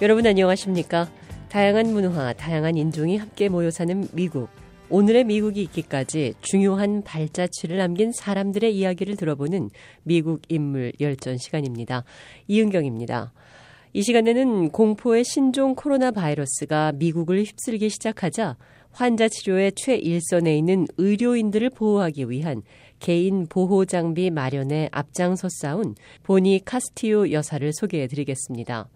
여러분 안녕하십니까? 다양한 문화, 다양한 인종이 함께 모여 사는 미국. 오늘의 미국이 있기까지 중요한 발자취를 남긴 사람들의 이야기를 들어보는 미국 인물 열전 시간입니다. 이은경입니다. 이 시간에는 공포의 신종 코로나 바이러스가 미국을 휩쓸기 시작하자 환자 치료의 최일선에 있는 의료인들을 보호하기 위한 개인 보호 장비 마련에 앞장서 싸운 보니 카스티오 여사를 소개해 드리겠습니다.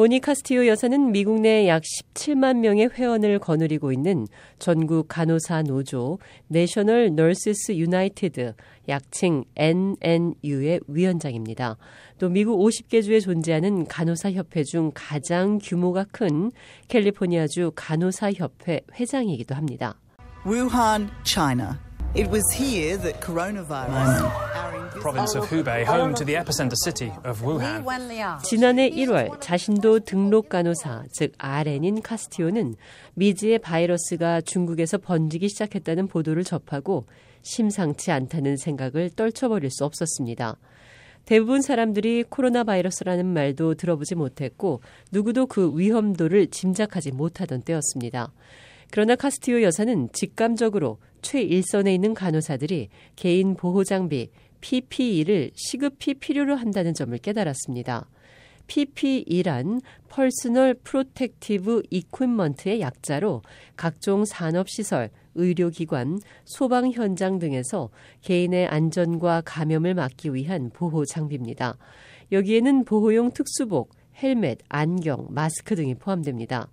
보니 카스티오 여사는 미국 내 약 17만 명의 회원을 거느리고 있는 전국 간호사 노조 National Nurses United 약칭 NNU의 위원장입니다. 또 미국 50개 주에 존재하는 간호사 협회 중 가장 규모가 큰 캘리포니아주 간호사 협회 회장이기도 합니다. Wuhan. It was here that coronavirus. province of Hubei, home to the epicenter city of Wuhan. 지난해 1월 자신도 등록 간호사, 즉 RN인 카스티오는 미지의 바이러스가 중국에서 번지기 시작했다는 보도를 접하고 심상치 않다는 생각을 떨쳐버릴 수 없었습니다. 대부분 사람들이 코로나 바이러스라는 말도 들어보지 못했고 누구도 그 위험도를 짐작하지 못하던 때였습니다. 그러나 카스티오 여사는 직감적으로 최일선에 있는 간호사들이 개인 보호 장비 PPE를 시급히 필요로 한다는 점을 깨달았습니다. PPE란 Personal Protective Equipment의 약자로 각종 산업시설, 의료기관, 소방 현장 등에서 개인의 안전과 감염을 막기 위한 보호 장비입니다. 여기에는 보호용 특수복, 헬멧, 안경, 마스크 등이 포함됩니다.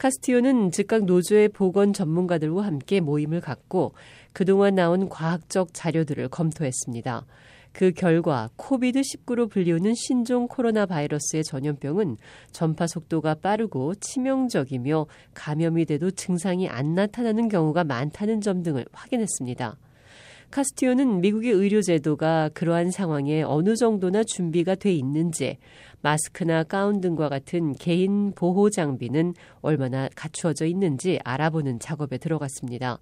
카스티오는 즉각 노조의 보건 전문가들과 함께 모임을 갖고 그동안 나온 과학적 자료들을 검토했습니다. 그 결과 코비드19로 불리우는 신종 코로나 바이러스의 전염병은 전파 속도가 빠르고 치명적이며 감염이 돼도 증상이 안 나타나는 경우가 많다는 점 등을 확인했습니다. 카스티오는 미국의 의료제도가 그러한 상황에 어느 정도나 준비가 돼 있는지, 마스크나 가운 등과 같은 개인 보호 장비는 얼마나 갖추어져 있는지 알아보는 작업에 들어갔습니다.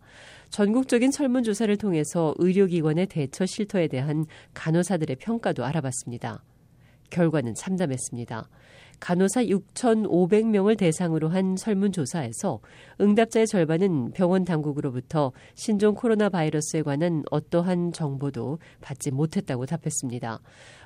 전국적인 설문조사를 통해서 의료기관의 대처 실터에 대한 간호사들의 평가도 알아봤습니다. 결과는 참담했습니다. 간호사 6,500명을 대상으로 한 설문조사에서 응답자의 절반은 병원 당국으로부터 신종 코로나 바이러스에 관한 어떠한 정보도 받지 못했다고 답했습니다.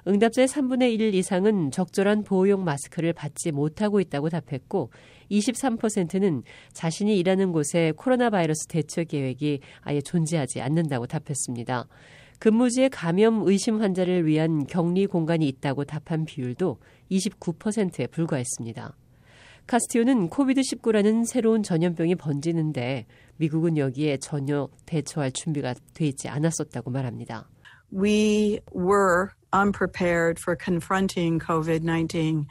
응답자의 3분의 1 이상은 적절한 보호용 마스크를 받지 못하고 있다고 답했고 23%는 자신이 일하는 곳에 코로나 바이러스 대처 계획이 아예 존재하지 않는다고 답했습니다. 근무지에 감염 의심 환자를 위한 격리 공간이 있다고 답한 비율도 29%에 불과했습니다. 카스티오는 코비드19라는 새로운 전염병이 번지는데 미국은 여기에 전혀 대처할 준비가 돼 있지 않았었다고 말합니다. We were unprepared for confronting COVID-19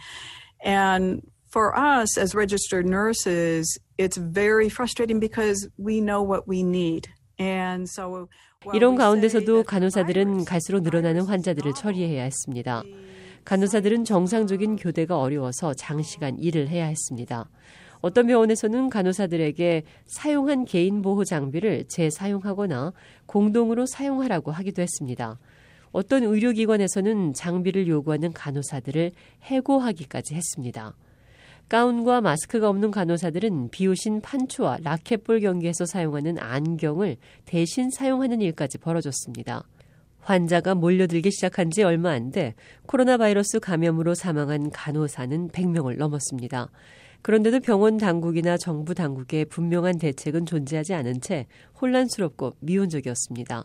and for us as registered nurses, it's very frustrating because we know what we need. And so 이런 가운데서도 간호사들은 갈수록 늘어나는 환자들을 처리해야 했습니다. 간호사들은 정상적인 교대가 어려워서 장시간 일을 해야 했습니다. 어떤 병원에서는 간호사들에게 사용한 개인 보호 장비를 재사용하거나 공동으로 사용하라고 하기도 했습니다. 어떤 의료기관에서는 장비를 요구하는 간호사들을 해고하기까지 했습니다. 가운과 마스크가 없는 간호사들은 비오신 판초와 라켓볼 경기에서 사용하는 안경을 대신 사용하는 일까지 벌어졌습니다. 환자가 몰려들기 시작한 지 얼마 안 돼 코로나 바이러스 감염으로 사망한 간호사는 100명을 넘었습니다. 그런데도 병원 당국이나 정부 당국의 분명한 대책은 존재하지 않은 채 혼란스럽고 미온적이었습니다.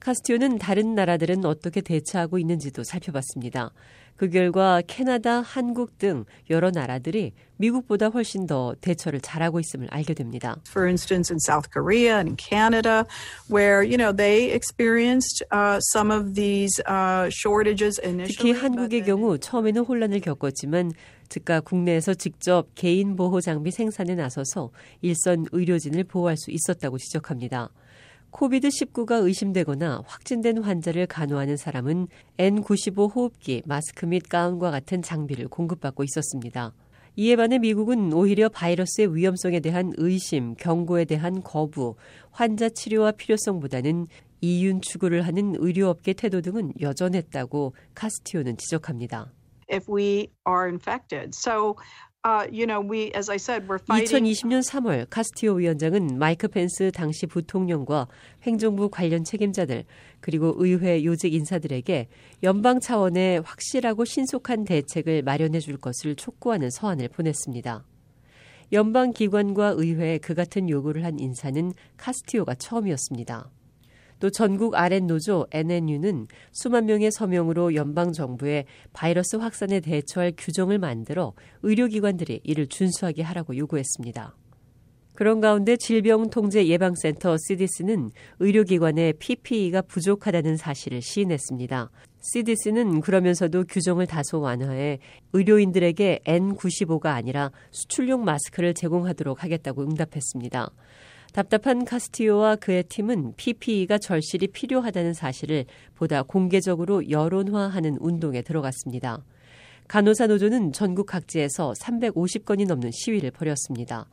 카스티오는 다른 나라들은 어떻게 대처하고 있는지도 살펴봤습니다. 그 결과 캐나다, 한국 등 여러 나라들이 미국보다 훨씬 더 대처를 잘하고 있음을 알게 됩니다. For instance, in South Korea and Canada, where you know they experienced uh, some of these uh, shortages 특히 initially. 한국의 경우 처음에는 혼란을 겪었지만 즉각 국내에서 직접 개인 보호 장비 생산에 나서서 일선 의료진을 보호할 수 있었다고 지적합니다. 코비드19가 의심되거나 확진된 환자를 간호하는 사람은 N95 호흡기, 마스크 및 가운과 같은 장비를 공급받고 있었습니다. 이에 반해 미국은 오히려 바이러스의 위험성에 대한 의심, 경고에 대한 거부, 환자 치료와 필요성보다는 이윤 추구를 하는 의료업계 태도 등은 여전했다고 카스티오는 지적합니다. if we are infected. So uh, you know, we, as I said, we're fighting. 2020년 3월 카스티오 위원장은 마이크 펜스 당시 부통령과 행정부 관련 책임자들 그리고 의회 요직 인사들에게 연방 차원의 확실하고 신속한 대책을 마련해 줄 것을 촉구하는 서한을 보냈습니다. 연방 기관과 의회에 그 같은 요구를 한 인사는 카스티오가 처음이었습니다. 또 전국 RN 노조 NNU는 수만 명의 서명으로 연방 정부에 바이러스 확산에 대처할 규정을 만들어 의료기관들이 이를 준수하게 하라고 요구했습니다. 그런 가운데 질병통제예방센터 CDC는 의료기관의 PPE가 부족하다는 사실을 시인했습니다. CDC는 그러면서도 규정을 다소 완화해 의료인들에게 N95가 아니라 수출용 마스크를 제공하도록 하겠다고 응답했습니다. 답답한 카스티오와 그의 팀은 PPE가 절실히 필요하다는 사실을 보다 공개적으로 여론화하는 운동에 들어갔습니다. 간호사 노조는 전국 각지에서 350건이 넘는 시위를 벌였습니다.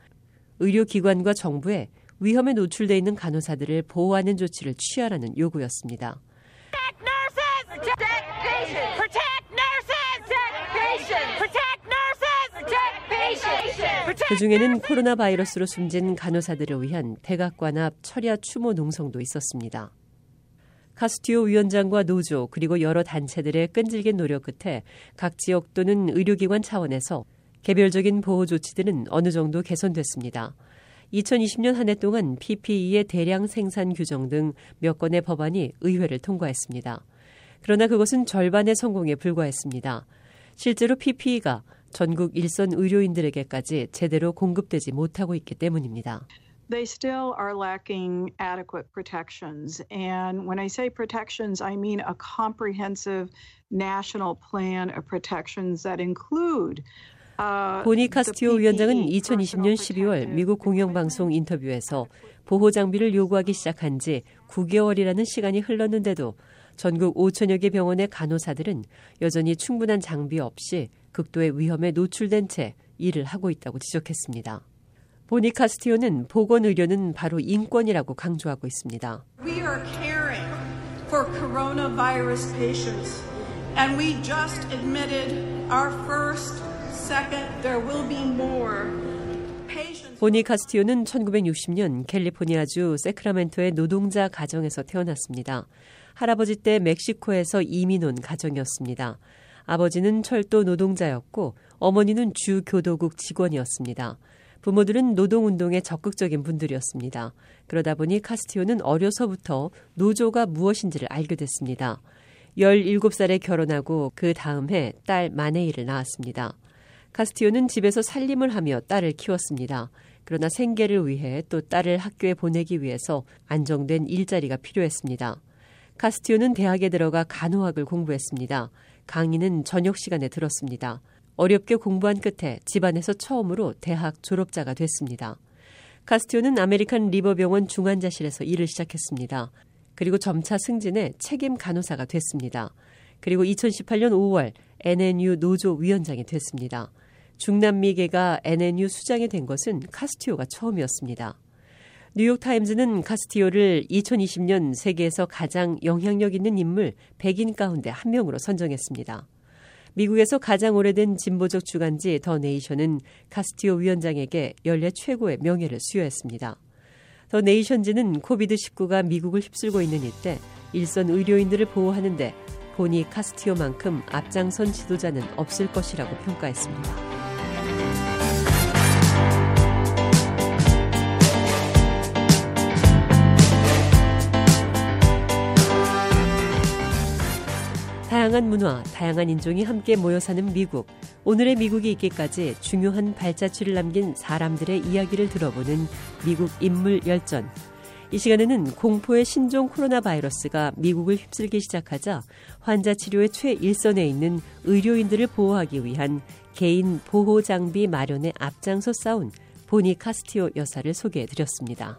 의료기관과 정부에 위험에 노출돼 있는 간호사들을 보호하는 조치를 취하라는 요구였습니다. 그 중에는 코로나 바이러스로 숨진 간호사들을 위한 백악관 앞 철야 추모 농성도 있었습니다. 카스티오 위원장과 노조 그리고 여러 단체들의 끈질긴 노력 끝에 각 지역 또는 의료기관 차원에서 개별적인 보호 조치들은 어느 정도 개선됐습니다. 2020년 한 해 동안 PPE의 대량 생산 규정 등 몇 건의 법안이 의회를 통과했습니다. 그러나 그것은 절반의 성공에 불과했습니다. 실제로 PPE가 전국 일선 의료인들에게까지 제대로 공급되지 못하고 있기 때문입니다. They still are lacking adequate protections. And when I say protections, I mean a comprehensive national plan of protections that include 보니 카스티오 위원장은 2020년 12월 미국 공영방송 인터뷰에서 보호 장비를 요구하기 시작한 지 9개월이라는 시간이 흘렀는데도 전국 5천여 개 병원의 간호사들은 여전히 충분한 장비 없이 극도의 위험에 노출된 채 일을 하고 있다고 지적했습니다. 보니 카스티오는 보건 의료는 바로 인권이라고 강조하고 있습니다. We are caring for coronavirus patients and we just admitted our first, second, there will be more 보니 카스티오는 1960년 캘리포니아주 세크라멘토의 노동자 가정에서 태어났습니다. 할아버지 때 멕시코에서 이민 온 가정이었습니다. 아버지는 철도 노동자였고 어머니는 주 교도국 직원이었습니다. 부모들은 노동운동에 적극적인 분들이었습니다. 그러다 보니 카스티오는 어려서부터 노조가 무엇인지를 알게 됐습니다. 17살에 결혼하고 그 다음 해 딸 마네이를 낳았습니다. 카스티오는 집에서 살림을 하며 딸을 키웠습니다. 그러나 생계를 위해 또 딸을 학교에 보내기 위해서 안정된 일자리가 필요했습니다. 카스티오는 대학에 들어가 간호학을 공부했습니다. 강의는 저녁 시간에 들었습니다. 어렵게 공부한 끝에 집안에서 처음으로 대학 졸업자가 됐습니다. 카스티오는 아메리칸 리버병원 중환자실에서 일을 시작했습니다. 그리고 점차 승진해 책임 간호사가 됐습니다. 그리고 2018년 5월 NNU 노조 위원장이 됐습니다. 중남미계가 NNU 수장이 된 것은 카스티오가 처음이었습니다. 뉴욕타임즈는 카스티오를 2020년 세계에서 가장 영향력 있는 인물 100인 가운데 한 명으로 선정했습니다. 미국에서 가장 오래된 진보적 주간지 더 네이션은 카스티오 위원장에게 연례 최고의 명예를 수여했습니다. 더 네이션지는 코비드19가 미국을 휩쓸고 있는 이때 일선 의료인들을 보호하는데 보니 카스티오만큼 앞장선 지도자는 없을 것이라고 평가했습니다. 다양한 문화, 다양한 인종이 함께 모여 사는 미국. 오늘의 미국이 있기까지 중요한 발자취를 남긴 사람들의 이야기를 들어보는 미국 인물 열전. 이 시간에는 공포의 신종 코로나 바이러스가 미국을 휩쓸기 시작하자 환자 치료의 최일선에 있는 의료인들을 보호하기 위한 개인 보호 장비 마련에 앞장서 싸운 보니 카스티오 여사를 소개해 드렸습니다.